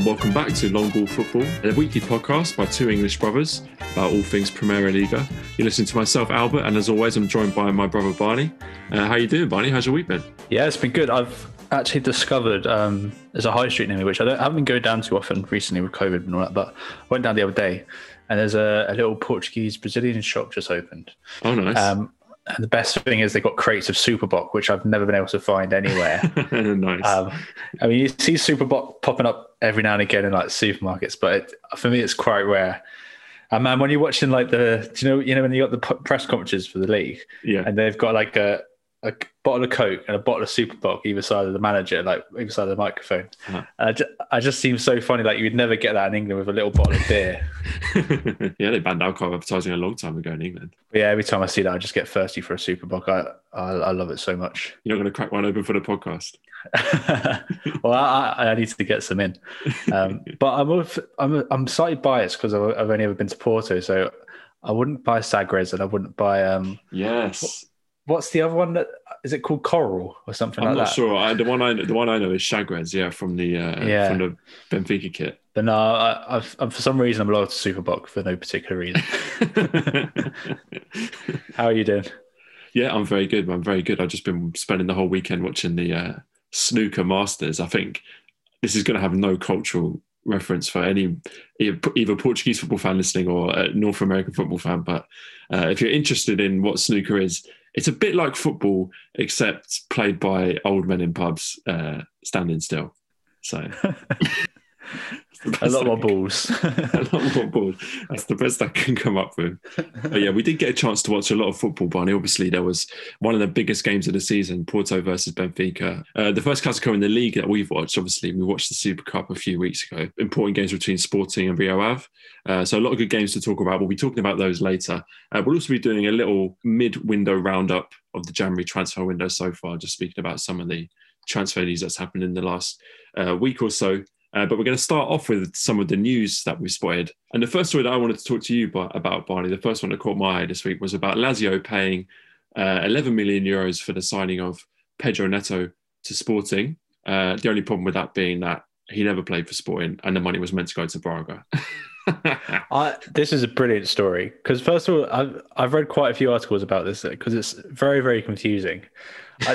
and welcome back to Long Ball Football, a weekly podcast by two English brothers about all things Primeira Liga. You listen to myself, Albert, and as always, I'm joined by my brother Barney. Uh, how you doing, Barney? How's your week been? Yeah, it's been good. I've actually discovered um, there's a high street near me, which I, don't, I haven't been going down too often recently with COVID and all that, but I went down the other day, and there's a, a little Portuguese Brazilian shop just opened. Oh, nice. Um, and the best thing is they got crates of Super Bock, which I've never been able to find anywhere. nice. Um, I mean, you see Super Bock popping up every now and again in like supermarkets, but it, for me, it's quite rare. And man, when you're watching like the, do you know, you know when you got the press conferences for the league, yeah. and they've got like a, a bottle of Coke and a bottle of Super Bock either side of the manager, like either side of the microphone. Uh-huh. And I just, I just seem so funny. Like you would never get that in England with a little bottle of beer. yeah, they banned alcohol advertising a long time ago in England. But yeah, every time I see that, I just get thirsty for a Super Bock. I, I, I love it so much. You're not going to crack one open for the podcast. well, I, I, need to get some in, um, but I'm I'm I'm slightly biased because I've, I've only ever been to Porto, so I wouldn't buy Sagres and I wouldn't buy um. Yes. What's the other one? That is it called Coral or something I'm like not sure. I, the one I the one I know is Sagres, yeah, from the uh, Yeah. from the Benfica kit. But no, I, I've, I'm, for some reason I'm loyal to Super Bock for no particular reason. How are you doing? Yeah, I'm very good. I'm very good. I've just been spending the whole weekend watching the uh, snooker masters. I think this is going to have no cultural reference for any either either Portuguese football fan listening or a North American football fan. But uh, if you're interested in what snooker is, it's a bit like football, except played by old men in pubs uh, standing still. So. A lot more balls. a lot more balls. That's the best I can come up with. But yeah, we did get a chance to watch a lot of football, Barney. Obviously, there was one of the biggest games of the season, Porto versus Benfica. Uh, the first Clasico in the league that we've watched, obviously, we watched the Super Cup a few weeks ago. Important games between Sporting and Rio Ave. Uh, so a lot of good games to talk about. We'll be talking about those later. Uh, we'll also be doing a little mid-window roundup of the January transfer window so far, just speaking about some of the transfer news that's happened in the last uh, week or so. Uh, but we're going to start off with some of the news that we've spotted. And the first story that I wanted to talk to you about, about Barney, the first one that caught my eye this week was about Lazio paying uh, 11 million euros for the signing of Pedro Neto to Sporting. Uh, the only problem with that being that he never played for Sporting and the money was meant to go to Braga. I, this is a brilliant story because first of all, I've I've read quite a few articles about this because it's very very confusing.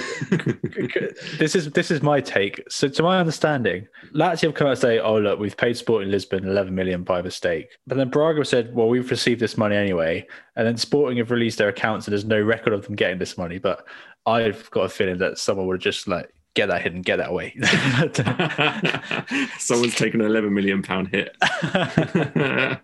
This is this is my take. So, to my understanding, Lazio have come out and say, "Oh look, we've paid Sporting Lisbon 11 million by mistake," but then Braga said, "Well, we've received this money anyway," and then Sporting have released their accounts and there's no record of them getting this money. But I've got a feeling that someone would have just like get that hidden, get that away. Someone's taken an 11 million pound hit. I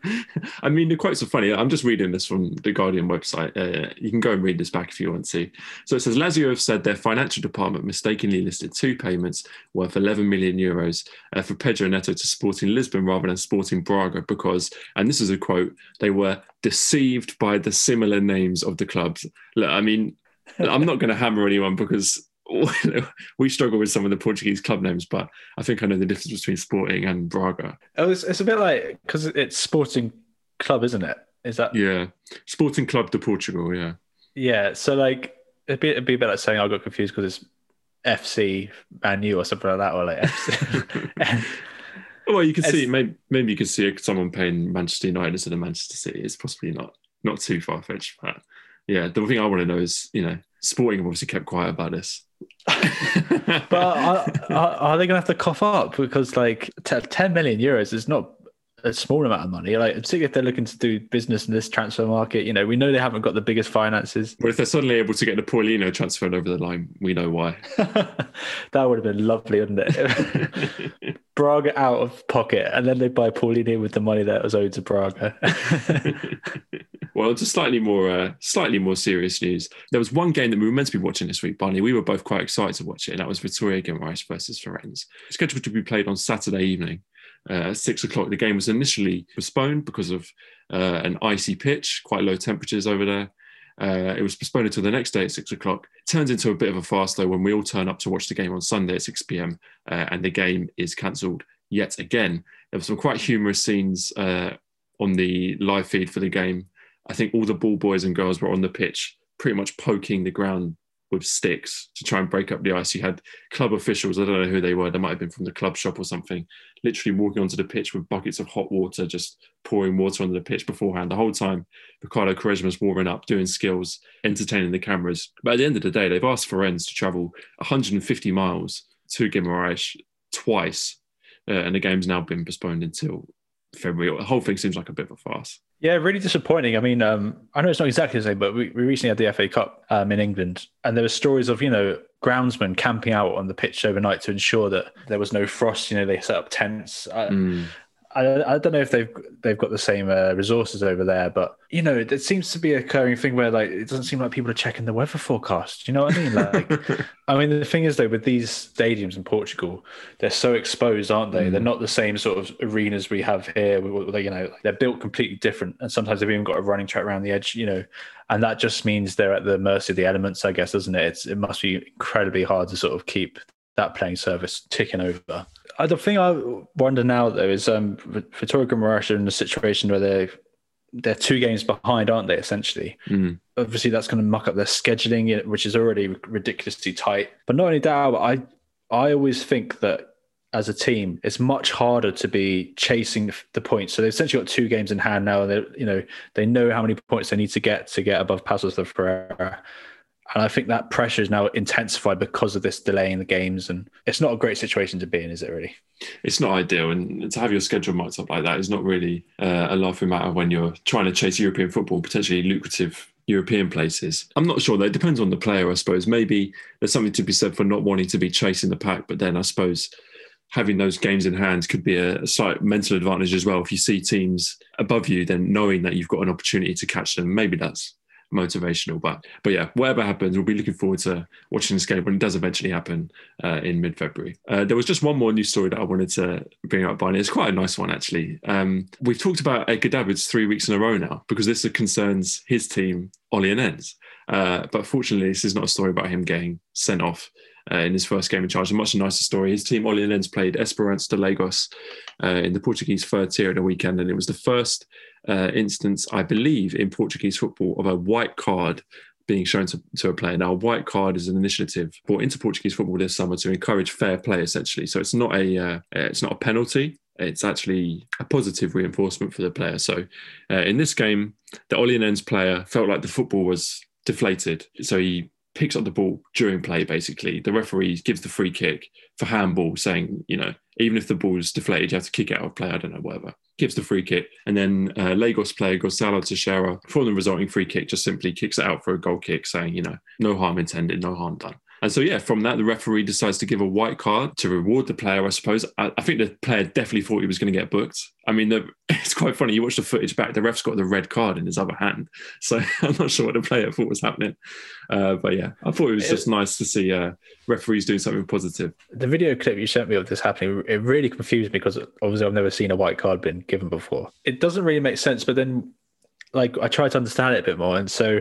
mean, the quotes are funny. I'm just reading this from the Guardian website. Uh, you can go and read this back if you want to. So it says Lazio have said their financial department mistakenly listed two payments worth 11 million euros uh, for Pedro Neto to Sporting Lisbon rather than Sporting Braga because, and this is a quote, they were deceived by the similar names of the clubs. Look, I mean, I'm not going to hammer anyone because we struggle with some of the Portuguese club names, but I think I know the difference between Sporting and Braga. Oh, it's, it's a bit like because it's Sporting Club, isn't it? Is that Yeah, Sporting Club de Portugal. Yeah, yeah? So like it'd be, it'd be a bit like saying I got confused because it's FC Man U or something like that, or like FC. well, you can see maybe, maybe you can see someone paying Manchester United instead of Manchester City. It's possibly not not too far fetched, but yeah, the thing I want to know is you know Sporting have obviously kept quiet about this. but are, are, are they going to have to cough up? Because like t- 10 million euros is not a small amount of money like particularly if they're looking to do business in this transfer market you know we know they haven't got the biggest finances But if they're suddenly able to get the Paulinho transferred over the line, we know why. that would have been lovely wouldn't it braga out of pocket and then they buy Paulinho with the money that was owed to braga well, just slightly more, uh, slightly more serious news. There was one game that we were meant to be watching this week, Barney. We were both quite excited to watch it, and that was Vitória Guimarães versus Farense. Scheduled to be played on Saturday evening at six o'clock. The game was initially postponed because of uh, an icy pitch, quite low temperatures over there. Uh, it was postponed until the next day at six o'clock. Turns into a bit of a fast though when we all turn up to watch the game on Sunday at 6 p.m. Uh, and the game is cancelled yet again. There were some quite humorous scenes uh, on the live feed for the game. I think all the ball boys and girls were on the pitch, pretty much poking the ground with sticks to try and break up the ice. You had club officials, I don't know who they were, they might have been from the club shop or something, literally walking onto the pitch with buckets of hot water, just pouring water onto the pitch beforehand. The whole time, Ricardo Quaresma's warming up, doing skills, entertaining the cameras. But at the end of the day, they've asked Farense to travel 150 miles to Guimarães twice, uh, and the game's now been postponed until February. The whole thing seems like a bit of a farce. Yeah, really disappointing. I mean, um, I know it's not exactly the same, but we, we recently had the FA Cup um, in England, and there were stories of you know groundsmen camping out on the pitch overnight to ensure that there was no frost. You know, they set up tents. Mm. I, I don't know if they've they've got the same uh, resources over there, but you know, it seems to be a occurring thing where like it doesn't seem like people are checking the weather forecast. You know what I mean? Like, I mean, the thing is though, with these stadiums in Portugal, they're so exposed, aren't they? Mm. They're not the same sort of arenas we have here. You know, they're built completely different, and sometimes they've even got a running track around the edge. You know, and that just means they're at the mercy of the elements, I guess, doesn't it? It's, it must be incredibly hard to sort of keep that playing service ticking over. Uh, the thing I wonder now though is um, Vitória Guimarães are in a situation where they they're two games behind, aren't they? Essentially, mm. obviously that's going to muck up their scheduling, which is already ridiculously tight. But not only that, I I always think that as a team, it's much harder to be chasing the points. So they've essentially got two games in hand now. And they you know they know how many points they need to get to get above Paços de Ferreira. And I think that pressure is now intensified because of this delay in the games. And it's not a great situation to be in, is it really? It's not ideal. And to have your schedule marked up like that is not really uh, a laughing matter when you're trying to chase European football, potentially lucrative European places. I'm not sure. That depends on the player, I suppose. Maybe there's something to be said for not wanting to be chasing the pack. But then I suppose having those games in hand could be a slight mental advantage as well. If you see teams above you, then knowing that you've got an opportunity to catch them, maybe that's motivational. But but yeah, whatever happens, we'll be looking forward to watching this game when it does eventually happen uh, in mid February. Uh, there was just one more news story that I wanted to bring up, Barney. It's quite a nice one actually. Um, we've talked about Edgar Davids three weeks in a row now because this concerns his team, Olhanense. Uh, but fortunately, this is not a story about him getting sent off uh, in his first game in charge. A much nicer story. His team, Olhanense, played Esperança de Lagos uh, in the Portuguese third tier at the weekend, and it was the first uh, instance, I believe, in Portuguese football of a white card being shown to, to a player. Now, a white card is an initiative brought into Portuguese football this summer to encourage fair play, essentially. So it's not a uh, it's not a penalty. It's actually a positive reinforcement for the player. So uh, in this game, the Ollie player felt like the football was deflated. So he picks up the ball during play, basically. The referee gives the free kick for handball, saying, you know, even if the ball is deflated, you have to kick it out of play. I don't know, whatever. Gives the free kick. And then uh, Lagos player Gonçalo Teixeira, for the resulting free kick, just simply kicks it out for a goal kick, saying, you know, no harm intended, no harm done. And so, yeah, from that, the referee decides to give a white card to reward the player, I suppose. I, I think the player definitely thought he was going to get booked. I mean, the, it's quite funny. You watch the footage back, the ref's got the red card in his other hand. So I'm not sure what the player thought was happening. Uh, but yeah, I thought it was just nice to see uh, referees doing something positive. The video clip you sent me of this happening, it really confused me because obviously I've never seen a white card been given before. It doesn't really make sense, but then like I tried to understand it a bit more. And so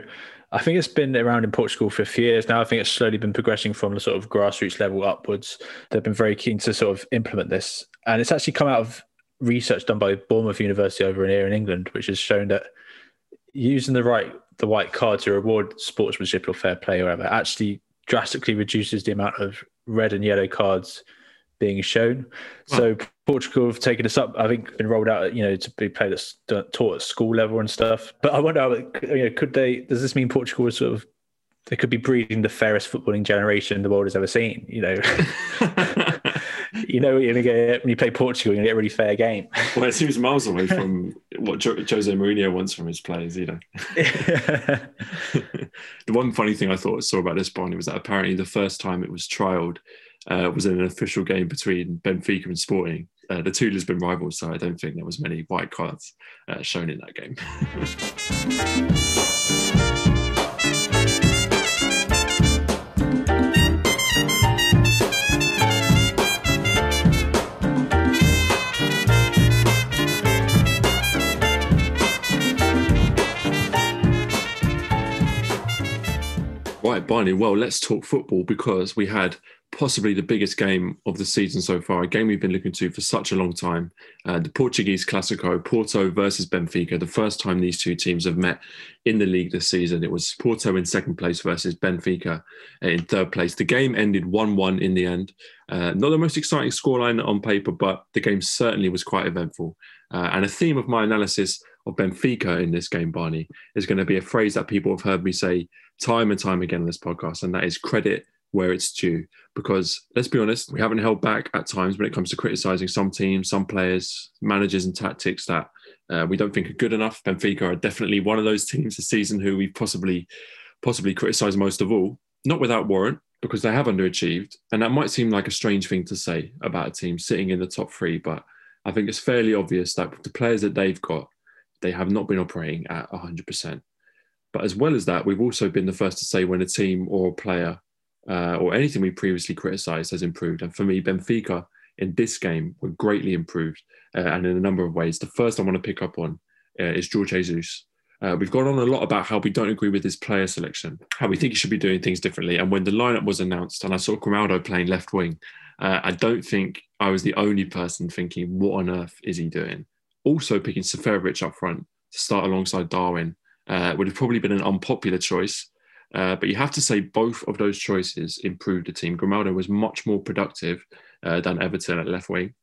I think it's been around in Portugal for a few years now. I think it's slowly been progressing from the sort of grassroots level upwards. They've been very keen to sort of implement this. And it's actually come out of research done by Bournemouth University over here in England, which has shown that using the right the white card to reward sportsmanship or fair play or whatever actually drastically reduces the amount of red and yellow cards being shown. So Portugal have taken this up. I think been rolled out, you know, to be played at taught at school level and stuff. But I wonder, you know, could they? Does this mean Portugal is sort of they could be breeding the fairest footballing generation the world has ever seen? You know, you know, you're gonna get when you play Portugal, you're gonna get a really fair game. well, it seems miles away from what Jose Mourinho wants from his players. You know, the one funny thing I thought I saw about this Barney was that apparently the first time it was trialed uh, was in an official game between Benfica and Sporting. Uh, the two Lisbon rivals, so I don't think there was many white cards uh, shown in that game. Right, Barney. Well, let's talk football because we had possibly the biggest game of the season so far, a game we've been looking to for such a long time. Uh, the Portuguese Classico, Porto versus Benfica, the first time these two teams have met in the league this season. It was Porto in second place versus Benfica in third place. The game ended 1 1 in the end. Uh, not the most exciting scoreline on paper, but the game certainly was quite eventful. Uh, and a theme of my analysis of Benfica in this game, Barney, is going to be a phrase that people have heard me say time and time again on this podcast, and that is credit where it's due. Because let's be honest, we haven't held back at times when it comes to criticizing some teams, some players, managers, and tactics that uh, we don't think are good enough. Benfica are definitely one of those teams this season who we've possibly possibly criticised most of all, not without warrant, because they have underachieved. And that might seem like a strange thing to say about a team sitting in the top three, but I think it's fairly obvious that the players that they've got, they have not been operating at 100%. But as well as that, we've also been the first to say when a team or a player uh, or anything we previously criticised has improved. And for me, Benfica in this game were greatly improved uh, and in a number of ways. The first I want to pick up on uh, is Jorge Jesus. Uh, we've gone on a lot about how we don't agree with his player selection, how we think he should be doing things differently. And when the lineup was announced and I saw Grimaldo playing left wing, uh, I don't think I was the only person thinking, what on earth is he doing? Also, picking Seferovic up front to start alongside Darwin uh, would have probably been an unpopular choice. Uh, but you have to say both of those choices improved the team. Grimaldo was much more productive uh, than Everton at left wing.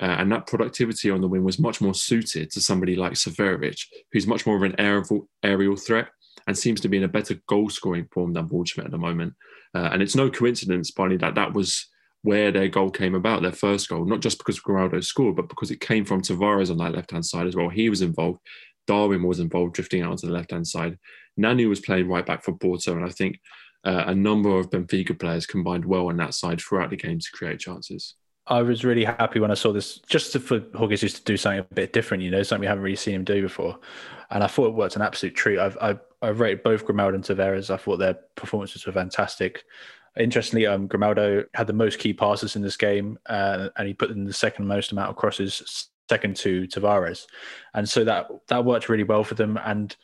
Uh, and that productivity on the wing was much more suited to somebody like Seferovic, who's much more of an aerial, aerial threat and seems to be in a better goal scoring form than Waldschmidt at the moment. Uh, and it's no coincidence, Barney, that that was where their goal came about, their first goal, not just because Grimaldo scored, but because it came from Tavares on that left hand side as well. He was involved. Darwin was involved, drifting out onto the left hand side. Nanu was playing right back for Porto, and I think uh, a number of Benfica players combined well on that side throughout the game to create chances. I was really happy when I saw this, just to, for Jorge Jesus to do something a bit different, you know, something we haven't really seen him do before. And I thought it worked an absolute treat. I've, I've, I've rated both Grimaldo and Tavares. I thought their performances were fantastic. Interestingly, um, Grimaldo had the most key passes in this game, uh, and he put in the second most amount of crosses, second to Tavares. And so that that worked really well for them. And,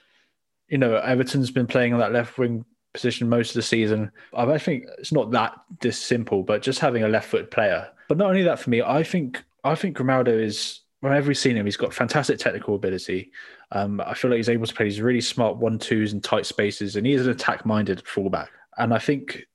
you know, Everton's been playing on that left wing position most of the season. I think it's not that this simple, but just having a left foot player but not only that for me, I think I think Grimaldo is whenever we've seen him, he's got fantastic technical ability. Um, I feel like he's able to play these really smart one twos and tight spaces, and he is an attack minded fullback. And I think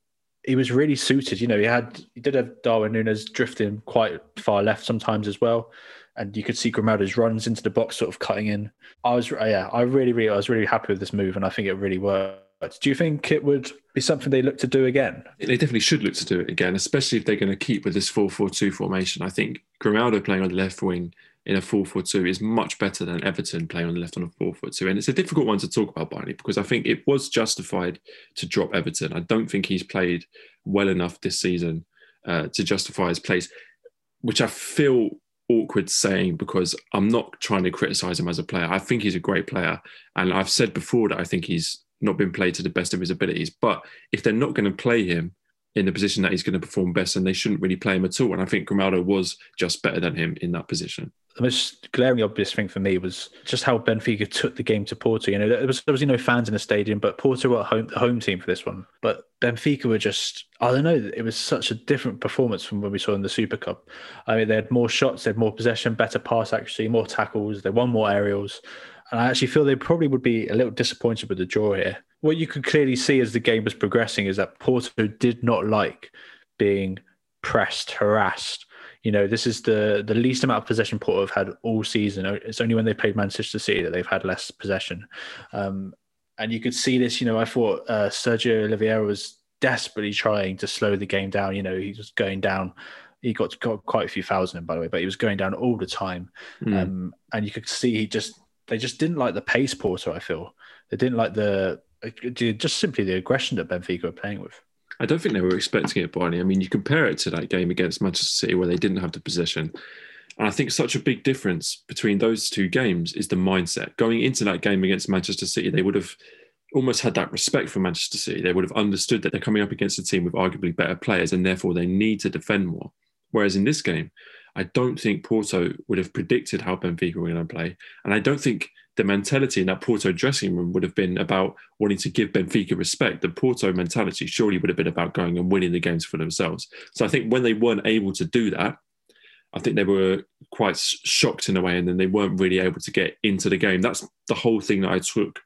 he was really suited. You know, he had he did have Darwin Nunes drifting quite far left sometimes as well, and you could see Grimaldo's runs into the box, sort of cutting in. I was yeah, I really really I was really happy with this move, and I think it really worked. Do you think it would be something they look to do again? They definitely should look to do it again, especially if they're going to keep with this 4 4 2 formation. I think Grimaldo playing on the left wing in a 4 4 2 is much better than Everton playing on the left on a 4 4 2. And it's a difficult one to talk about, Barney, because I think it was justified to drop Everton. I don't think he's played well enough this season uh, to justify his place, which I feel awkward saying because I'm not trying to criticize him as a player. I think he's a great player. And I've said before that I think he's not been played to the best of his abilities. But if they're not going to play him in the position that he's going to perform best, then they shouldn't really play him at all. And I think Grimaldo was just better than him in that position. The most glaring obvious thing for me was just how Benfica took the game to Porto. You know, there was obviously no fans in the stadium, but Porto were home, the home team for this one. But Benfica were just, I don't know, it was such a different performance from what we saw in the Super Cup. I mean, they had more shots, they had more possession, better pass accuracy, more tackles, they won more aerials. And I actually feel they probably would be a little disappointed with the draw here. What you could clearly see as the game was progressing is that Porto did not like being pressed, harassed. You know, this is the the least amount of possession Porto have had all season. It's only when they played Manchester City that they've had less possession. Um, and you could see this. You know, I thought uh, Sergio Oliveira was desperately trying to slow the game down. You know, he was going down he got, got quite a few fouls in him, by the way, but he was going down all the time. Mm. Um, and you could see he just they just didn't like the pace Porto. I feel they didn't like the just simply the aggression that Benfica were playing with. I don't think they were expecting it, Barney. I mean, you compare it to that game against Manchester City where they didn't have the possession. And I think such a big difference between those two games is the mindset. Going into that game against Manchester City, they would have almost had that respect for Manchester City. They would have understood that they're coming up against a team with arguably better players and therefore they need to defend more. Whereas in this game, I don't think Porto would have predicted how Benfica were going to play. And I don't think the mentality in that Porto dressing room would have been about wanting to give Benfica respect. The Porto mentality surely would have been about going and winning the games for themselves. So I think when they weren't able to do that, I think they were quite shocked in a way, and then they weren't really able to get into the game. That's the whole thing that I took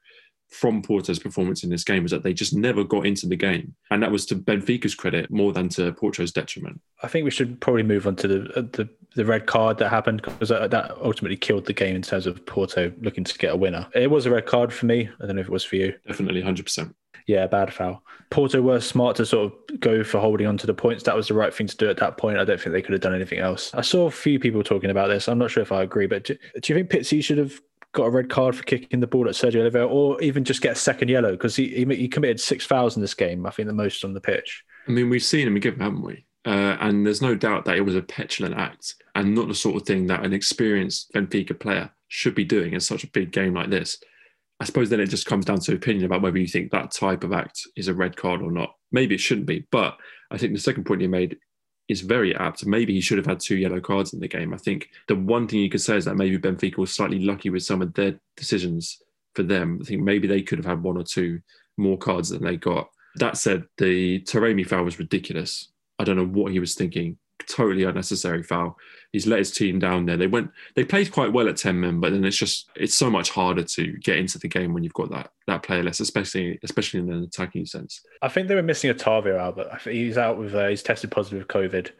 from Porto's performance in this game was that they just never got into the game, and that was to Benfica's credit more than to Porto's detriment. I think we should probably move on to the uh, the, the red card that happened because that ultimately killed the game in terms of Porto looking to get a winner. It was a red card for me. I don't know if it was for you. Definitely, hundred percent. Yeah, bad foul. Porto were smart to sort of go for holding on to the points. That was the right thing to do at that point. I don't think they could have done anything else. I saw a few people talking about this. I'm not sure if I agree, but do, do you think Pizzi should have got a red card for kicking the ball at Sergio Oliveira, or even just get a second yellow because he, he, committed six fouls in this game. I think the most on the pitch. I mean, we've seen him give haven't we? Uh, and there's no doubt that it was a petulant act and not the sort of thing that an experienced Benfica player should be doing in such a big game like this. I suppose then it just comes down to opinion about whether you think that type of act is a red card or not. Maybe it shouldn't be, but I think the second point you made is very apt. Maybe he should have had two yellow cards in the game. I think the one thing you could say is that maybe Benfica was slightly lucky with some of their decisions for them. I think maybe they could have had one or two more cards than they got. That said, the Taremi foul was ridiculous. I don't know what he was thinking totally unnecessary foul. He's let his team down there. They went, they played quite well at ten men, but then it's just it's so much harder to get into the game when you've got that that player less, especially especially in an attacking sense. I think they were missing Otavio Albert. He's out with uh, he's tested positive with COVID.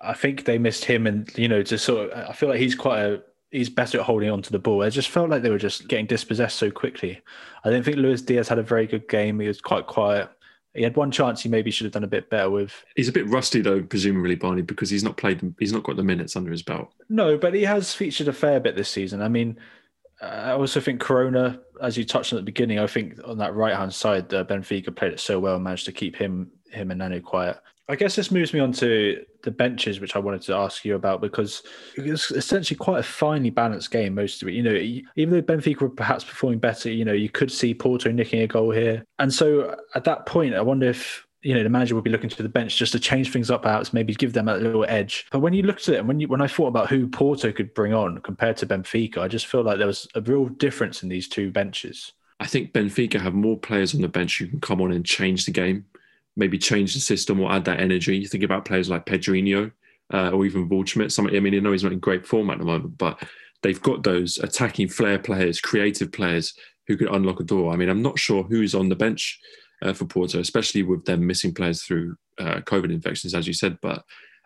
I think they missed him, and you know, just sort of. I feel like he's quite a he's better at holding on to the ball. I just felt like they were just getting dispossessed so quickly. I didn't think Luis Diaz had a very good game. He was quite quiet. He had one chance he maybe should have done a bit better with. He's a bit rusty though, presumably Barney, because he's not played. He's not got the minutes under his belt. No, but he has featured a fair bit this season. I mean, I also think Corona, as you touched on at the beginning, I think on that right hand side, uh, Benfica played it so well, and managed to keep him him and Nanu quiet. I guess this moves me on to the benches, which I wanted to ask you about because it's essentially quite a finely balanced game, most of it. You know, even though Benfica were perhaps performing better, you know, you could see Porto nicking a goal here. And so at that point, I wonder if you know the manager would be looking to the bench just to change things up perhaps maybe give them a little edge but when you looked at it and when you when i thought about who porto could bring on compared to benfica i just feel like there was a real difference in these two benches i think benfica have more players on the bench who can come on and change the game maybe change the system or add that energy. You think about players like Pedrinho uh, or even Waldschmidt. I mean, I know he's not in great form at the moment, but they've got those attacking flair players, creative players who could unlock a door. I mean, I'm not sure who's on the bench uh, for Porto, especially with them missing players through uh, COVID infections, as you said. But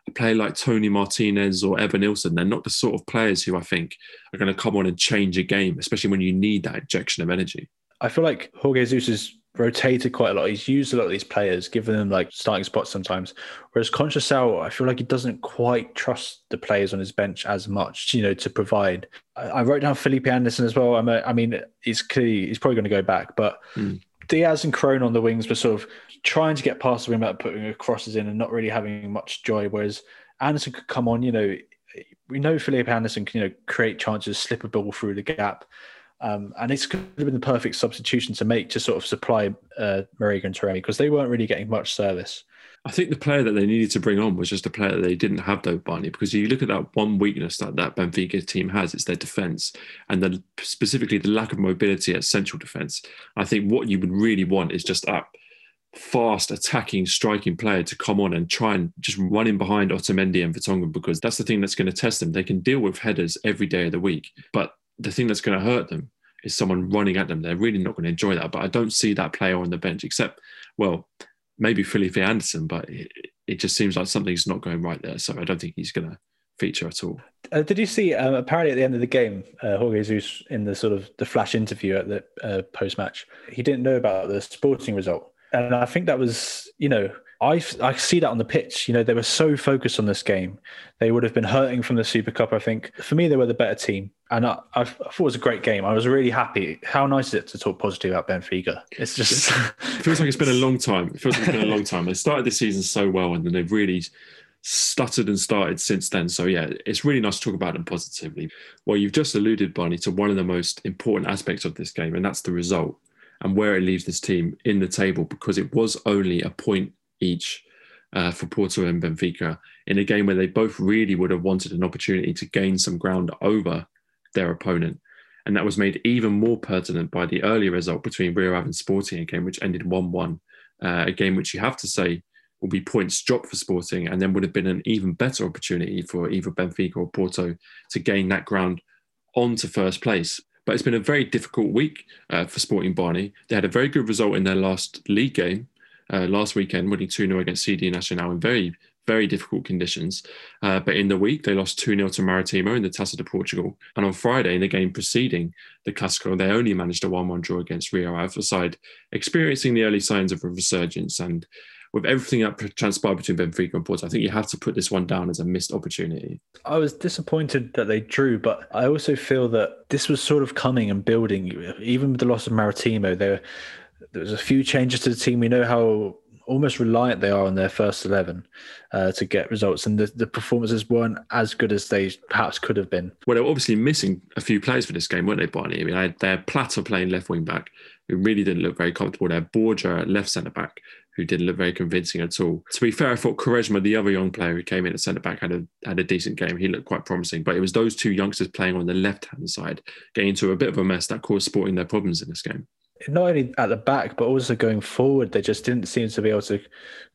a player like Toni Martinez or Evanilson, they're not the sort of players who I think are going to come on and change a game, especially when you need that injection of energy. I feel like Jorge Jesus rotated quite a lot. He's used a lot of these players, given them like starting spots sometimes. Whereas Conceição, I feel like he doesn't quite trust the players on his bench as much, you know, to provide. I, I wrote down Felipe Anderson as well. I'm a, I mean, he's clearly, he's probably going to go back, but mm. Diaz and Corona on the wings were sort of trying to get past the rim without putting crosses in and not really having much joy. Whereas Anderson could come on, you know, we know Felipe Anderson can, you know, create chances, slip a ball through the gap. Um, and it's could have been the perfect substitution to make to sort of supply uh, Marega and Taremi because they weren't really getting much service. I think the player that they needed to bring on was just a player that they didn't have though, Barney, because you look at that one weakness that that Benfica team has, it's their defence and then specifically the lack of mobility at central defence. I think what you would really want is just a fast attacking striking player to come on and try and just run in behind Otamendi and Vertonghen because that's the thing that's going to test them. They can deal with headers every day of the week, but the thing that's going to hurt them is someone running at them. They're really not going to enjoy that. But I don't see that player on the bench, except, well, maybe Felipe Anderson, but it, it just seems like something's not going right there. So I don't think he's going to feature at all. Uh, did you see? Um, apparently, at the end of the game, uh, Jorge Jesus in the sort of the flash interview at the uh, post match, he didn't know about the sporting result, and I think that was, you know, I, I see that on the pitch. You know, they were so focused on this game. They would have been hurting from the Super Cup, I think. For me, they were the better team. And I, I, thought it was a great game. I was really happy. How nice is it to talk positive about Benfica? It's just. it feels like it's been a long time. It feels like it's been a long time. They started the season so well and then they've really stuttered and started since then. So, yeah, it's really nice to talk about them positively. Well, you've just alluded, Barney, to one of the most important aspects of this game, and that's the result and where it leaves this team in the table because it was only a point each uh, for Porto and Benfica in a game where they both really would have wanted an opportunity to gain some ground over their opponent. And that was made even more pertinent by the earlier result between Rio Ave and Sporting, a game which ended 1 1. Uh, a game which you have to say will be points dropped for Sporting and then would have been an even better opportunity for either Benfica or Porto to gain that ground onto first place. But it's been a very difficult week uh, for Sporting Barney. They had a very good result in their last league game uh, last weekend, winning 2 0 against CD Nacional in very very difficult conditions. Uh, but in the week, they lost 2 0 to Maritimo in the Taça de Portugal. And on Friday, in the game preceding the Clásico, they only managed a 1 1 draw against Rio Ave, side experiencing the early signs of a resurgence. And with everything that transpired between Benfica and Porto, I think you have to put this one down as a missed opportunity. I was disappointed that they drew, but I also feel that this was sort of coming and building. Even with the loss of Maritimo, there, there was a few changes to the team. We know how almost reliant they are on their first 11 uh, to get results and the, the performances weren't as good as they perhaps could have been well they're obviously missing a few players for this game weren't they barney i mean they had Plata playing left wing back who really didn't look very comfortable they had borja at left centre back who didn't look very convincing at all. To be fair, I thought Quaresma, the other young player who came in at centre back, had a had a decent game. He looked quite promising, but it was those two youngsters playing on the left hand side getting into a bit of a mess that caused Sporting their problems in this game not only at the back but also going forward they just didn't seem to be able to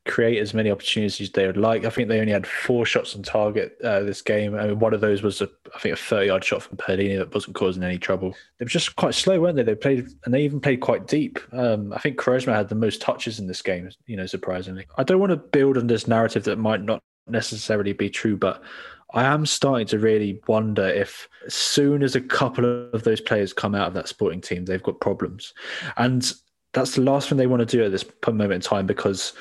create as many opportunities as they would like. I think they only had four shots on target uh, this game. I mean, one of those was a, I think a 30 yard shot from Perlini that wasn't causing any trouble. They were just quite slow weren't they? They played and they even played quite deep. Um, i think Quaresma had the most touches in this game you know surprisingly. I don't want to build on this narrative that might not necessarily be true but I am starting to really wonder if as soon as a couple of those players come out of that sporting team, they've got problems. And that's the last thing they want to do at this moment in time because,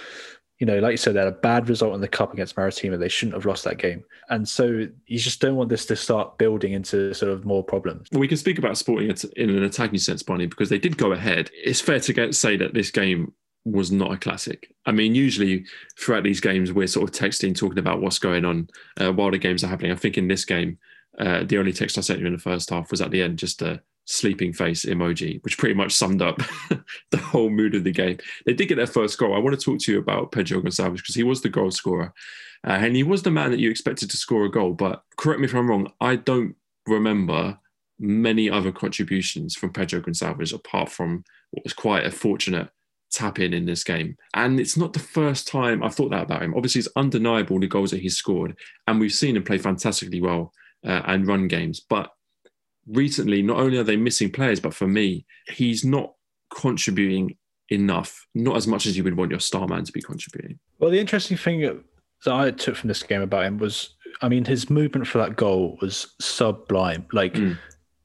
you know, like you said, they had a bad result in the cup against Maritimo. They shouldn't have lost that game. And so you just don't want this to start building into sort of more problems. We can speak about sporting in an attacking sense, Barney, because they did go ahead. It's fair to get, say that this game was not a classic. I mean, usually throughout these games, we're sort of texting, talking about what's going on uh, while the games are happening. I think in this game, uh, the only text I sent you in the first half was at the end, just a sleeping face emoji, which pretty much summed up the whole mood of the game. They did get their first goal. I want to talk to you about Pedro Gonçalves because he was the goal scorer. Uh, and he was the man that you expected to score a goal. But correct me if I'm wrong, I don't remember many other contributions from Pedro Gonçalves apart from what was quite a fortunate tap in in this game. And it's not the first time I've thought that about him. Obviously, it's undeniable the goals that he's scored, and we've seen him play fantastically well uh, and run games. But recently, not only are they missing players, but for me, he's not contributing enough, not as much as you would want your star man to be contributing. Well, the interesting thing that I took from this game about him was, I mean, his movement for that goal was sublime. Like, mm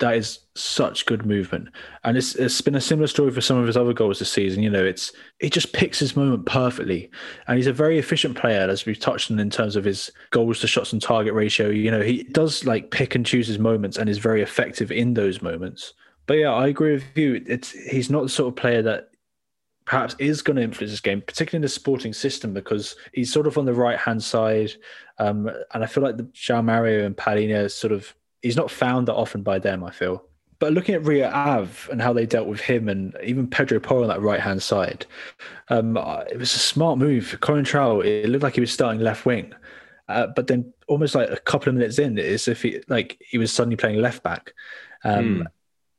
that is such good movement. And it's it's been a similar story for some of his other goals this season. You know, it's he just picks his moment perfectly. And he's a very efficient player, as we've touched on in terms of his goals to shots on target ratio. You know, he does like pick and choose his moments and is very effective in those moments. But yeah, I agree with you. It's he's not the sort of player that perhaps is going to influence this game, particularly in the sporting system, because he's sort of on the right hand side. Um, and I feel like the João Mario and Palhinha sort of he's not found that often by them. I feel. But looking at Rio Ave and how they dealt with him and even Pedro Porro on that right hand side, um, it was a smart move. Coentrão, it looked like he was starting left wing, uh, but then almost like a couple of minutes in, it's if he like he was suddenly playing left back. Um, mm.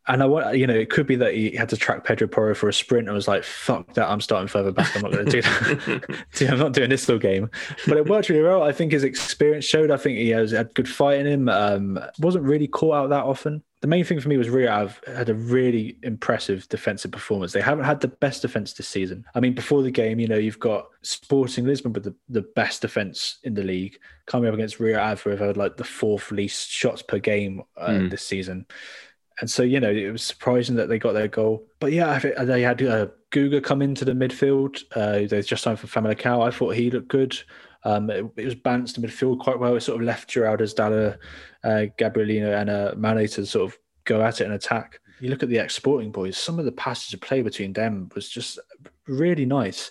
And I want, you know, it could be that he had to track Pedro Porro for a sprint and was like, fuck that, I'm starting further back. I'm not going to do that. I'm not doing this little game. But it worked really well. I think his experience showed. I think he has had good fight in him. Um, wasn't really caught out that often. The main thing for me was Rio Ave had a really impressive defensive performance. They haven't had the best defense this season. I mean, before the game, you know, you've got Sporting Lisbon with the, the best defense in the league coming up against Rio Ave, who have had like the fourth least shots per game uh, mm. this season. And so, you know, it was surprising that they got their goal. But yeah, they had uh, Guga come into the midfield. Uh, they just signed for Famalicão. I thought he looked good. Um, it, it, was balanced in midfield quite well. It sort of left Geraldes Dala, uh, Gabrielzinho, and uh, Mane to sort of go at it and attack. You look at the exporting boys, some of the passage of play between them was just really nice.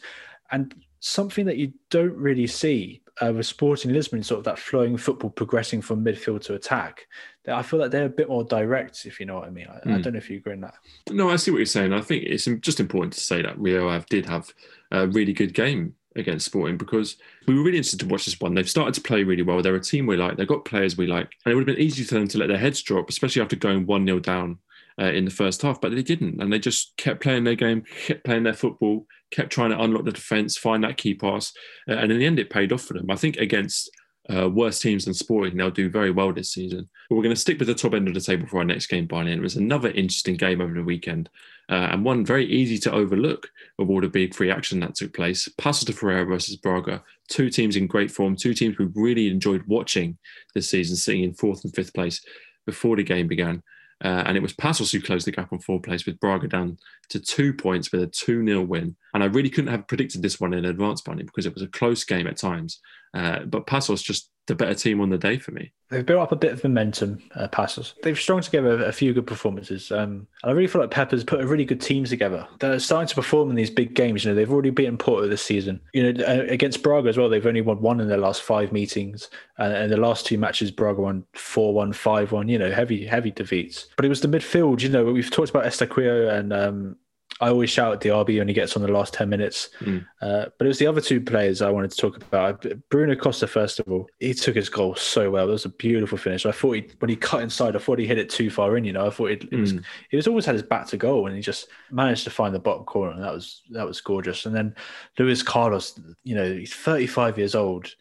And something that you don't really see uh, with Sporting Lisbon, sort of that flowing football progressing from midfield to attack. I feel like they're a bit more direct, if you know what I mean. I, mm. I, hmm. don't know if you agree on that. No, I see what you're saying. I think it's just important to say that Rio Ave did have a really good game against Sporting because we were really interested to watch this one. They've started to play really well. They're a team we like. They've got players we like. And it would have been easy for them to let their heads drop, especially after going 1 0 down uh, in the first half, but they didn't. And they just kept playing their game, kept playing their football, kept trying to unlock the defence, find that key pass. Uh, and in the end, it paid off for them. I think against uh, worse teams than Sporting, they'll do very well this season. But we're going to stick with the top end of the table for our next game, Barney. And it was another interesting game over the weekend. Uh, and one very easy to overlook of all the big free action that took place. Paços de Ferreira versus Braga, two teams in great form, two teams we really enjoyed watching this season, sitting in fourth and fifth place before the game began. Uh, and it was Paços who closed the gap on fourth place with Braga down to two points with a 2 0 win. And I really couldn't have predicted this one in advance, Bunny, because it was a close game at times. Uh, but Paços just the better team on the day for me. They've built up a bit of momentum, uh, Paços. They've strung together a few good performances. Um, and I really feel like Pepa's put a really good team together. They're starting to perform in these big games. You know, they've already beaten Porto this season. You know, uh, against Braga as well, they've only won one in their last five meetings. And, and the last two matches, Braga won 4 1, 5 1, you know, heavy, heavy defeats. But it was the midfield, you know, we've talked about Eustaquio and um, I always shout at Diaby when he gets on the last 10 minutes. Mm. Uh, but it was the other two players I wanted to talk about. Bruno Costa, first of all, he took his goal so well. It was a beautiful finish. I thought he, when he cut inside, I thought he hit it too far in. You know, I thought it, it was mm. he was always had his back to goal, and he just managed to find the bottom corner, and that was that was gorgeous. And then Luis Carlos, you know, he's 35 years old,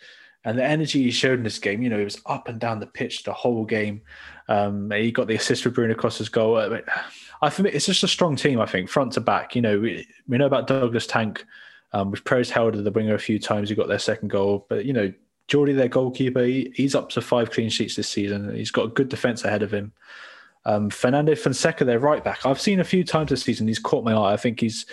and the energy he showed in this game, you know, he was up and down the pitch the whole game. Um, he got the assist for Bruno Costa's goal. I me, it's just a strong team. I think front to back. You know, we, we know about Douglas Tanque. Um, we've praised the winger a few times. He got their second goal, but you know, Jordi, their goalkeeper, he, he's up to five clean sheets this season. He's got a good defense ahead of him. Um, Fernando Fonseca, their right back. I've seen a few times this season. He's caught my eye. I think he's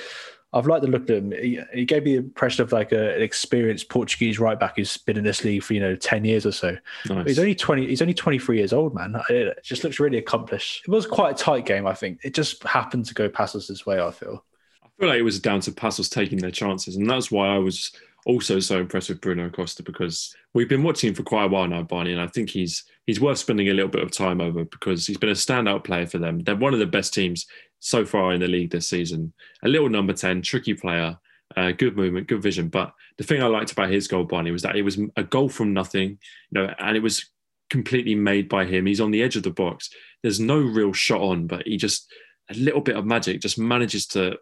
I've liked the look at him. He, he gave me the impression of like a, an experienced Portuguese right back who's been in this league for you know ten years or so. Nice. He's only twenty. He's only twenty three years old, man. It just looks really accomplished. It was quite a tight game, I think. It just happened to go this way. I feel. I feel like it was down to Paços taking their chances, and that's why I was also so impressed with Bruno Costa because we've been watching him for quite a while now, Barney, and I think he's he's worth spending a little bit of time over because he's been a standout player for them. They're one of the best teams so far in the league this season. A little number 10, tricky player, uh, good movement, good vision. But the thing I liked about his goal, Barney, was that it was a goal from nothing, you know, and it was completely made by him. He's on the edge of the box. There's no real shot on, but he just a little bit of magic just manages to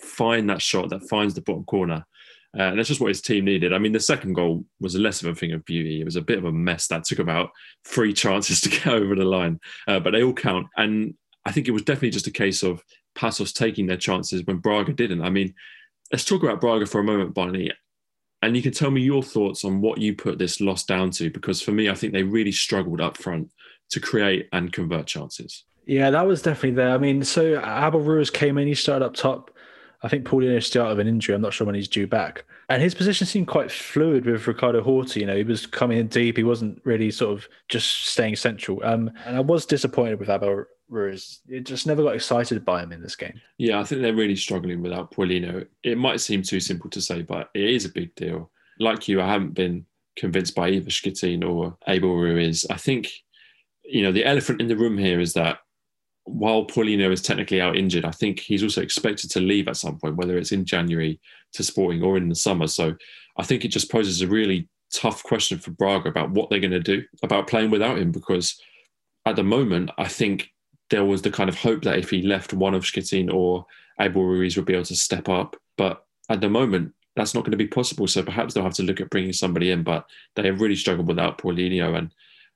find that shot that finds the bottom corner. Uh, and that's just what his team needed. I mean, the second goal was less of a thing of beauty. It was a bit of a mess that took about three chances to get over the line, uh, but they all count. And I think it was definitely just a case of Paços taking their chances when Braga didn't. I mean, let's talk about Braga for a moment, Barney. And you can tell me your thoughts on what you put this loss down to, because for me, I think they really struggled up front to create and convert chances. Yeah, that was definitely there. I mean, so Abel Ruiz came in, he started up top. I think Paulinho is still out of an injury. I'm not sure when he's due back. And his position seemed quite fluid with Ricardo Horta. You know, he was coming in deep. He wasn't really sort of just staying central. Um, and I was disappointed with Abel Ruiz. It just never got excited by him in this game. Yeah, I think they're really struggling without Paulinho. It might seem too simple to say, but it is a big deal. Like you, I haven't been convinced by either Šketin or Abel Ruiz. I think, you know, the elephant in the room here is that while Paulinho is technically out injured, I think he's also expected to leave at some point, whether it's in January to Sporting or in the summer. So I think it just poses a really tough question for Braga about what they're going to do about playing without him because at the moment, I think there was the kind of hope that if he left one of Šketin or Abel Ruiz would be able to step up. But at the moment, that's not going to be possible. So perhaps they'll have to look at bringing somebody in. But they have really struggled without Paulinho, and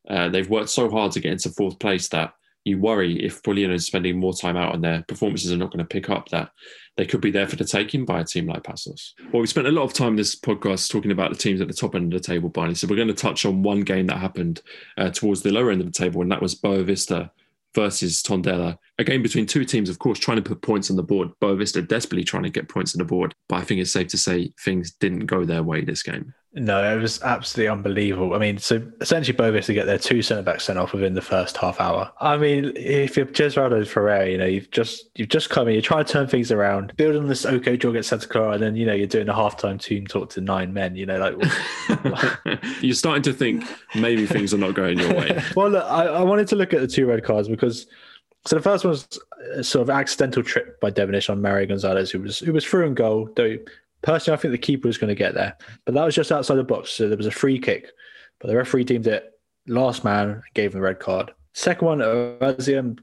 uh, they've worked so hard to get into fourth place that you worry if Paulinho is spending more time out and their performances are not going to pick up that they could be there for the taking by a team like Paços. Well, we spent a lot of time this podcast talking about the teams at the top end of the table, Barney. So we're going to touch on one game that happened uh, towards the lower end of the table, and that was Boavista versus Tondela. A game between two teams, of course, trying to put points on the board. Boavista desperately trying to get points on the board. But I think it's safe to say things didn't go their way this game. No, it was absolutely unbelievable. I mean, so essentially Boavista get their two centre backs sent off within the first half hour. I mean, if you're Jesualdo Ferreira, you know, you've just you've just come in, you're trying to turn things around, building this OK draw against Santa Clara, and then you know you're doing a halftime team talk to nine men. You know, like you're starting to think maybe things are not going your way. well, look, I, I wanted to look at the two red cards because so the first one was a sort of accidental trip by Devonish on Mario Gonzalez, who was who was through and goal, though Personally, I think the keeper was going to get there, but that was just outside the box. So there was a free kick, but the referee deemed it last man, and gave him the red card. Second one, Razium,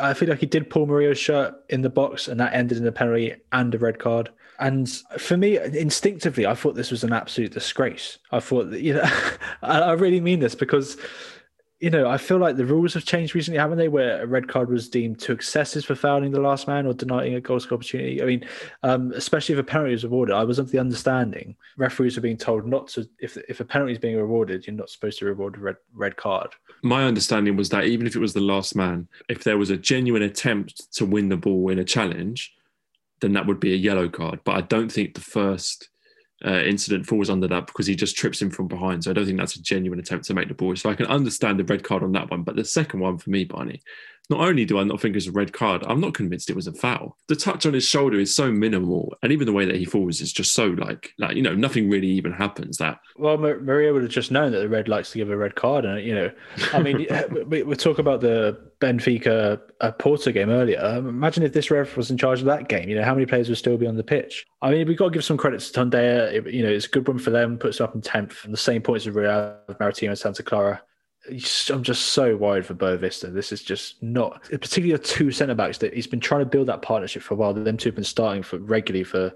I feel like he did pull Murillo's shirt in the box, and that ended in a penalty and a red card. And for me, instinctively, I thought this was an absolute disgrace. I thought, that, you know, I really mean this because you know, I feel like the rules have changed recently, haven't they? Where a red card was deemed too excessive for fouling the last man or denying a goal score opportunity. I mean, um, especially if a penalty was awarded, I was of the understanding referees are being told not to. If if a penalty is being rewarded, you're not supposed to reward a red red card. My understanding was that even if it was the last man, if there was a genuine attempt to win the ball in a challenge, then that would be a yellow card. But I don't think the first uh, incident falls under that because he just trips him from behind. So I don't think that's a genuine attempt to make the ball. So I can understand the red card on that one. But the second one for me, Barney, not only do I not think it's a red card, I'm not convinced it was a foul. The touch on his shoulder is so minimal, and even the way that he falls is just so like, like you know, nothing really even happens. That well, Maria would have just known that the red likes to give a red card, and you know, I mean, we, we talk about the Benfica uh, Porto game earlier. Imagine if this ref was in charge of that game. You know, how many players would still be on the pitch? I mean, we've got to give some credit to Tondela. You know, it's a good one for them. Puts up in tenth, and the same points as Real Maritimo and Santa Clara. I'm just so worried for Boavista. This is just not, particularly the two centre backs that he's been trying to build that partnership for a while. Them two have been starting for regularly for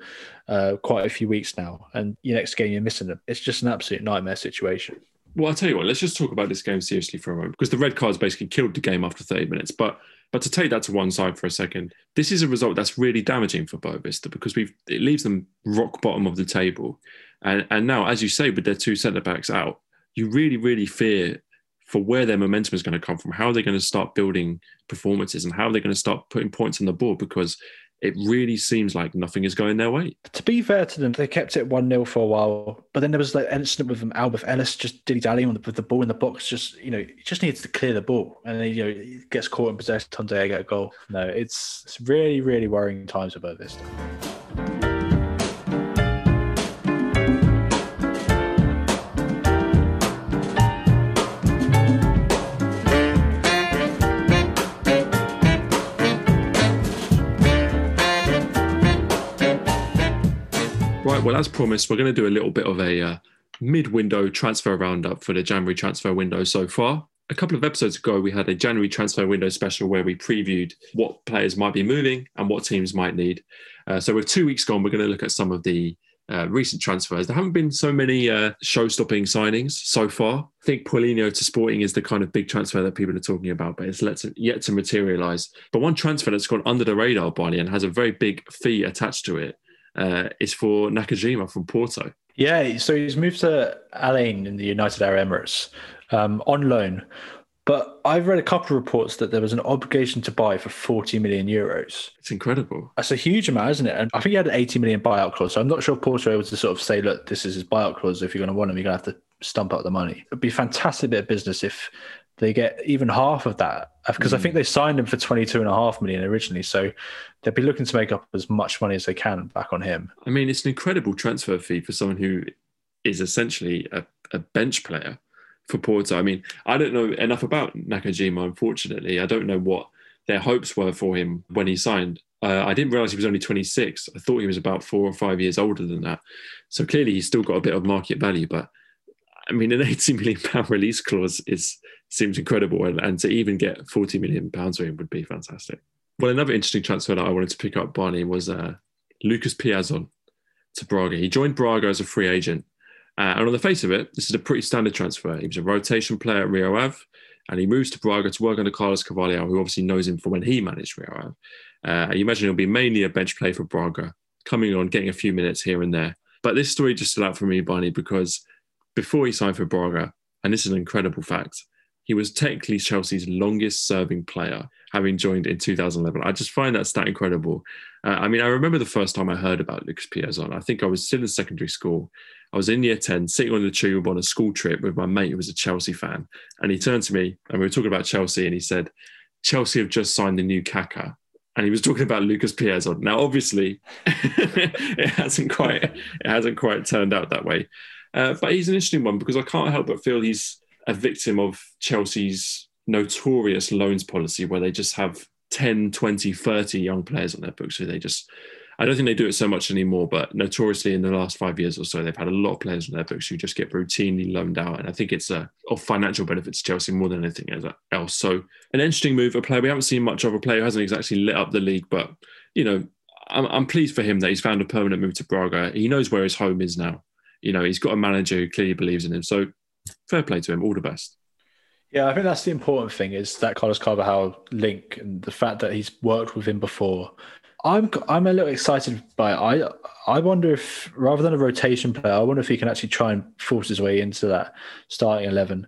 uh, quite a few weeks now, and your next game you're missing them. It's just an absolute nightmare situation. Well, I'll tell you what. Let's just talk about this game seriously for a moment because the red cards basically killed the game after 30 minutes. But but to take that to one side for a second, this is a result that's really damaging for Boavista because we've it leaves them rock bottom of the table, and and now as you say with their two centre backs out, you really really fear for where their momentum is going to come from, how are they're going to start building performances, and how are they're going to start putting points on the board because it really seems like nothing is going their way. To be fair to them, they kept it 1 0 for a while. But then there was an incident with um, them, Alberth Elis just dilly dallying with the ball in the box. Just, you know, he just needs to clear the ball. And then, you know, he gets caught in possession, Tondela get a goal. No, it's, it's really, really worrying times about this stuff. Well, as promised, we're going to do a little bit of a uh, mid-window transfer roundup for the January transfer window so far. A couple of episodes ago, we had a January transfer window special where we previewed what players might be moving and what teams might need. Uh, so, with two weeks gone, we're going to look at some of the uh, recent transfers. There haven't been so many uh, show-stopping signings so far. I think Paulinho to Sporting is the kind of big transfer that people are talking about, but it's yet to materialise. But one transfer that's gone under the radar, Barney, and has a very big fee attached to it uh, is for Nakajima from Porto. Yeah, so he's moved to Al Ain in the United Arab Emirates um, on loan. But I've read a couple of reports that there was an obligation to buy for 40 million euros. It's incredible. That's a huge amount, isn't it? And I think he had an 80 million buyout clause. So I'm not sure if Porto able to sort of say, look, this is his buyout clause. If you're going to want him, you're going to have to stump up the money. It'd be a fantastic bit of business if they get even half of that because mm. I think hmm. they signed him for 22 and a half million originally. So they'd be looking to make up as much money as they can back on him. I mean, it's an incredible transfer fee for someone who is essentially a, a bench player for Porto. I mean, I don't know enough about Nakajima, unfortunately. I don't know what their hopes were for him when he signed. Uh, I didn't realize he was only 26. I thought he was about four or five years older than that. So clearly he's still got a bit of market value, but I mean, an 80 million pound release clause is seems incredible, and, and to even get 40 million pounds for him would be fantastic. Well, another interesting transfer that I wanted to pick up, Barney, was uh, Lucas Piazon to Braga. He joined Braga as a free agent, uh, and on the face of it, this is a pretty standard transfer. He was a rotation player at Rio Ave, and he moves to Braga to work under Carlos Carvalhal, who obviously knows him from when he managed Rio Ave. Uh, you imagine he'll be mainly a bench play for Braga, coming on, getting a few minutes here and there. But this story just stood out for me, Barney, because before he signed for Braga, and this is an incredible fact, he was technically Chelsea's longest serving player, having joined in 2011. I just find that stat incredible. Uh, I mean, I remember the first time I heard about Lucas Piazon. I think I was still in secondary school. I was in year 10, sitting on the tube on a school trip with my mate who was a Chelsea fan. And he turned to me and we were talking about Chelsea and he said, Chelsea have just signed the new Kaka and he was talking about Lucas Piazon. Now, obviously, it hasn't quite it hasn't quite turned out that way. Uh, but he's an interesting one because I can't help but feel he's a victim of Chelsea's notorious loans policy where they just have 10, 20, 30 young players on their books who they just I don't think they do it so much anymore, but notoriously in the last five years or so, they've had a lot of players on their books who just get routinely loaned out. And I think it's a, of financial benefit to Chelsea more than anything else. So an interesting move, a player we haven't seen much of, a player who hasn't exactly lit up the league, but, you know, I'm, I'm pleased for him that he's found a permanent move to Braga. He knows where his home is now. You know, he's got a manager who clearly believes in him. So fair play to him. All the best. Yeah, I think that's the important thing is that Carlos Carvalhal link and the fact that he's worked with him before. I'm I'm a little excited by it. I I wonder if rather than a rotation player, I wonder if he can actually try and force his way into that starting eleven.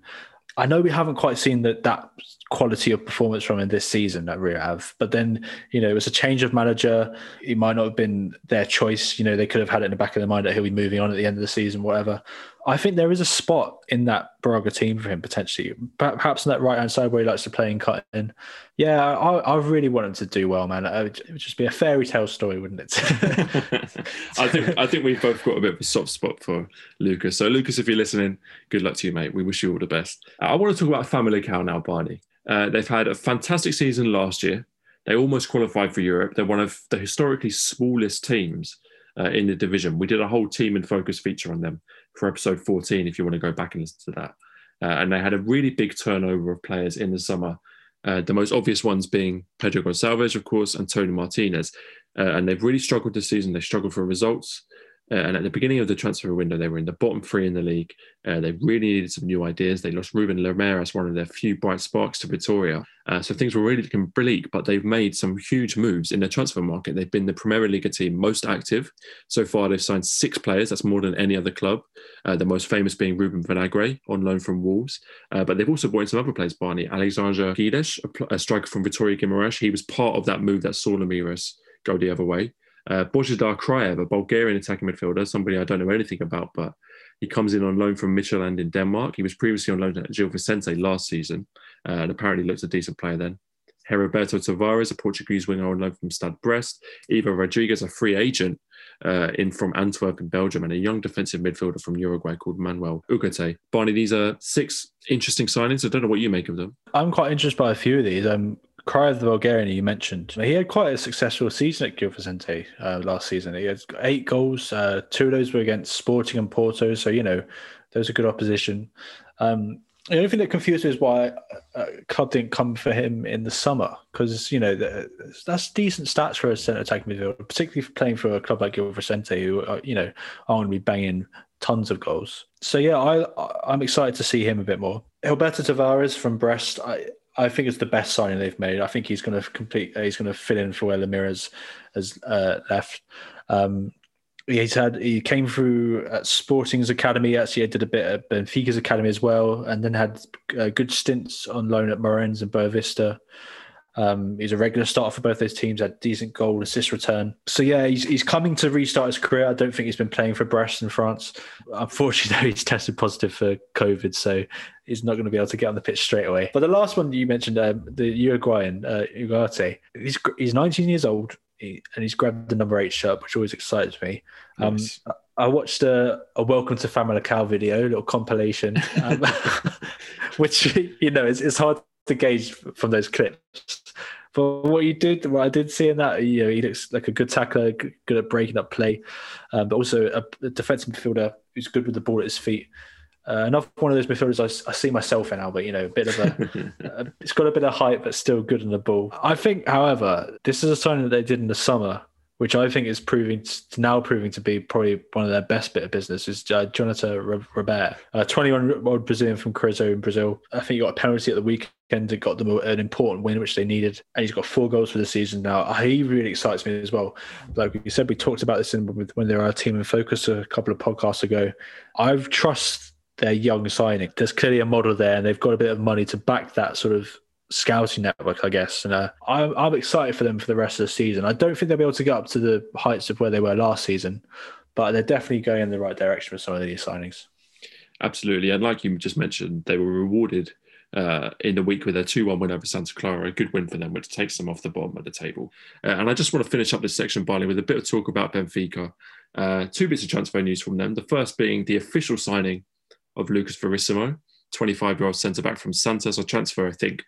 I know we haven't quite seen that that quality of performance from him this season that we have, but then you know it was a change of manager. He might not have been their choice. You know they could have had it in the back of their mind that he'll be moving on at the end of the season, whatever. I think there is a spot in that Braga team for him potentially, perhaps on that right hand side where he likes to play and cut in. Yeah, I, I really want him to do well, man. It would just be a fairy tale story, wouldn't it? I think I think we've both got a bit of a soft spot for Lucas. So, Lucas, if you're listening, good luck to you, mate. We wish you all the best. I want to talk about Famalicão now, Barney. Uh, they've had a fantastic season last year. They almost qualified for Europe. They're one of the historically smallest teams uh, in the division. We did a whole team and focus feature on them for episode 14 if you want to go back and listen to that. Uh, and they had a really big turnover of players in the summer. Uh, the most obvious ones being Pedro Gonçalves, of course, and Toni Martinez. Uh, and they've really struggled this season. They struggled for results. Uh, and at the beginning of the transfer window, they were in the bottom three in the league. Uh, they really needed some new ideas. They lost Ruben Lameiras, one of their few bright sparks, to Vitória. Uh, so things were really looking bleak, but they've made some huge moves in the transfer market. They've been the Premier League team most active. So far, they've signed six players. That's more than any other club. Uh, the most famous being Ruben Vinagre on loan from Wolves. Uh, but they've also brought in some other players, Barney. Alexander Guedes, a, a striker from Vitória Guimarães. He was part of that move that saw Lameiras go the other way. Uh, Božidar Kraev, a Bulgarian attacking midfielder, somebody I don't know anything about, but he comes in on loan from Midtjylland in Denmark. He was previously on loan at Gil Vicente last season uh, and apparently looked a decent player then. Heriberto Tavares, a Portuguese winger on loan from Stade Brest. Ivo Rodrigues, a free agent uh, in from Antwerp in Belgium, and a young defensive midfielder from Uruguay called Manuel Ugarte. Barney, these are six interesting signings. I don't know what you make of them. I'm quite interested by a few of these. Um, Kraev, the Bulgarian you mentioned, he had quite a successful season at Gil Vicente uh, last season. He had eight goals. Uh, two of those were against Sporting and Porto, so you know there was a good opposition. Um, the only thing that confused me is why uh, club didn't come for him in the summer because you know that's decent stats for a centre attacking midfielder, particularly playing for a club like Gil Vicente, who are, you know are going to be banging tons of goals. So yeah, I I'm excited to see him a bit more. Alberto Tavares from Brest, I I think it's the best signing they've made. I think he's going to complete. He's going to fill in for where Lameiras has uh, left. Um, he's had he came through at Sporting's academy. Actually, did a bit at Benfica's academy as well, and then had uh, good stints on loan at Moreirense and Boavista. Um, he's a regular starter for both those teams. Had decent goal assist return. So yeah, he's he's coming to restart his career. I don't think he's been playing for Brest in France. Unfortunately, though, he's tested positive for COVID, so he's not going to be able to get on the pitch straight away. But the last one you mentioned, um, the Uruguayan uh, Ugarte, he's he's 19 years old. And he's grabbed the number eight shirt, which always excites me. Um, nice. I watched a, a Welcome to Famalicão video, a little compilation, um, which you know it's, it's hard to gauge from those clips. But what you did, what I did see in that, you know, he looks like a good tackler, good at breaking up play, um, but also a, a, defensive midfielder who's good with the ball at his feet. Uh, another one of those midfielders I, I, see myself in, Albert. You know, a bit of a, a, it's got a bit of height, but still good in the ball. I think, however, this is a sign that they did in the summer which I think is proving now proving to be probably one of their best bit of business is uh, Jonathan Robert, a 21 year old Brazilian from Cruzeiro in Brazil. I think he got a penalty at the weekend that got them an important win, which they needed, and he's got four goals for the season now. He really excites me as well. Like you said, we talked about this in, when they were our team in focus a couple of podcasts ago. I've trust their young signing. There's clearly a model there, and they've got a bit of money to back that sort of scouting network, I guess. And uh, I'm, I'm excited for them for the rest of the season. I don't think they'll be able to get up to the heights of where they were last season, but they're definitely going in the right direction with some of these signings. Absolutely. And like you just mentioned, they were rewarded uh, in the week with a 2 1 win over Santa Clara, a good win for them, which takes them off the bottom of the table. Uh, and I just want to finish up this section, Barney, with a bit of talk about Benfica. Uh, two bits of transfer news from them. The first being the official signing of Lucas Verissimo, 25 year old centre back from Santos, a transfer, I think,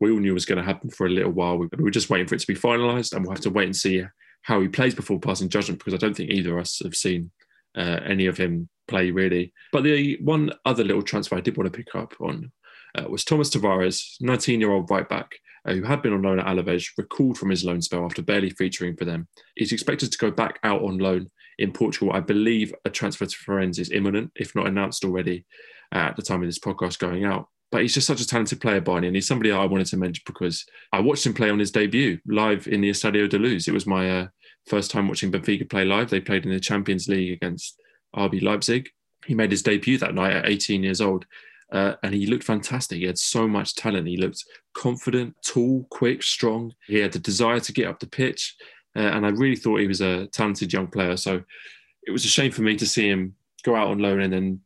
we all knew was going to happen for a little while. We were just waiting for it to be finalised, and we'll have to wait and see how he plays before passing judgment because I don't think either of us have seen uh, any of him play really. But the one other little transfer I did want to pick up on uh, was Tomás Tavares, 19 year old right back. Uh, who had been on loan at Alaves, recalled from his loan spell after barely featuring for them. He's expected to go back out on loan in Portugal. I believe a transfer to Farense is imminent, if not announced already uh, at the time of this podcast going out. But he's just such a talented player, Barney, and he's somebody I wanted to mention because I watched him play on his debut live in the Estadio de Luz. It was my uh, first time watching Benfica play live. They played in the Champions League against RB Leipzig. He made his debut that night at 18 years old. Uh, and he looked fantastic. He had so much talent. He looked confident, tall, quick, strong. He had the desire to get up the pitch. Uh, and I really thought he was a talented young player. So it was a shame for me to see him go out on loan and then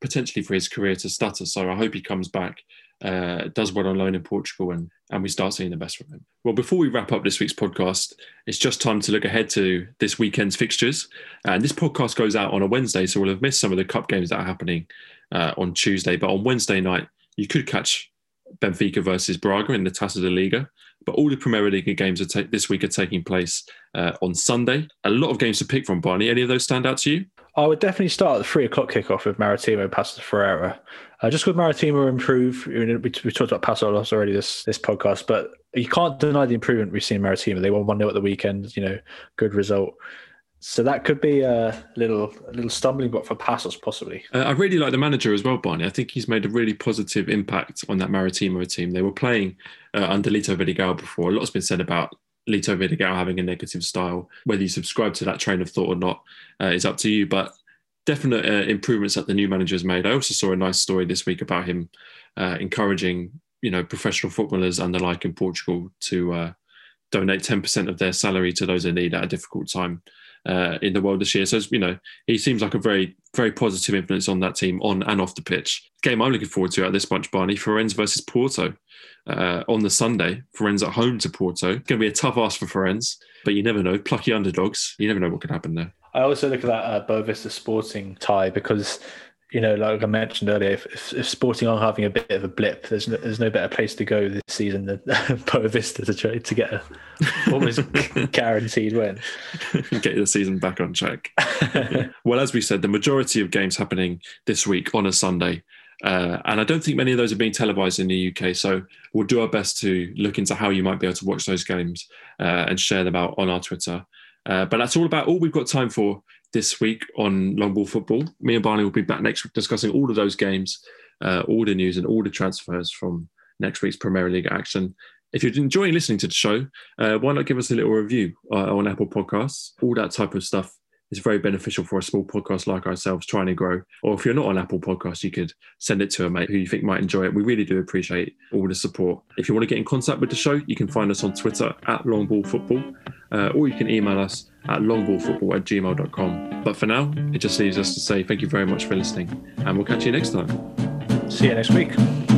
potentially for his career to stutter. So I hope he comes back, uh, does well on loan in Portugal, and and we start seeing the best from him. Well, before we wrap up this week's podcast, it's just time to look ahead to this weekend's fixtures. And this podcast goes out on a Wednesday, so we'll have missed some of the cup games that are happening uh, on Tuesday. But on Wednesday night, you could catch Benfica versus Braga in the Taça da Liga. But all the Premier League games ta- this week are taking place uh, on Sunday. A lot of games to pick from, Barney. Any of those stand out to you? I would definitely start at the three o'clock kickoff with Maritimo Paços Ferreira. Uh, just with Maritimo improve, we, we talked about Paços already this this podcast, but you can't deny the improvement we've seen in Maritimo. They won 1 0 at the weekend, you know, good result. So that could be a little a little stumbling block for Paços, possibly. Uh, I really like the manager as well, Barney. I think he's made a really positive impact on that Maritimo team. They were playing uh, under Lito Vidigal before. A lot's been said about Lito Vidigal having a negative style. Whether you subscribe to that train of thought or not uh, is up to you. But definite uh, improvements that the new manager has made. I also saw a nice story this week about him uh, encouraging, you know, professional footballers and the like in Portugal to uh, donate 10% of their salary to those in need at a difficult time uh, in the world this year. So, you know, he seems like a very, very positive influence on that team on and off the pitch. Game I'm looking forward to at this bunch, Barney, Farense versus Porto uh, on the Sunday. Farense at home to Porto. It's going to be a tough ask for Farense, but you never know. Plucky underdogs. You never know what could happen there. I also look at that uh, Boavista Sporting tie because you know, like I mentioned earlier, if, if, if, Sporting are having a bit of a blip, there's no, there's no better place to go this season than Boavista to try to get a almost guaranteed win. Get the season back on track. well, as we said, the majority of games happening this week on a Sunday. Uh, and I don't think many of those are being televised in the UK. So we'll do our best to look into how you might be able to watch those games uh, and share them out on our Twitter. Uh, but that's all about all we've got time for this week on Long Ball Football. Me and Barney will be back next week discussing all of those games, uh, all the news, and all the transfers from next week's Premier League action. If you're enjoying listening to the show, uh, why not give us a little review uh, on Apple Podcasts? All that type of stuff is very beneficial for a small podcast like ourselves trying to grow. Or if you're not on Apple Podcasts, you could send it to a mate who you think might enjoy it. We really do appreciate all the support. If you want to get in contact with the show, you can find us on Twitter at Longballfootball, uh, or you can email us at longballfootball at gmail.com. But for now, it just leaves us to say thank you very much for listening, and we'll catch you next time. See you next week.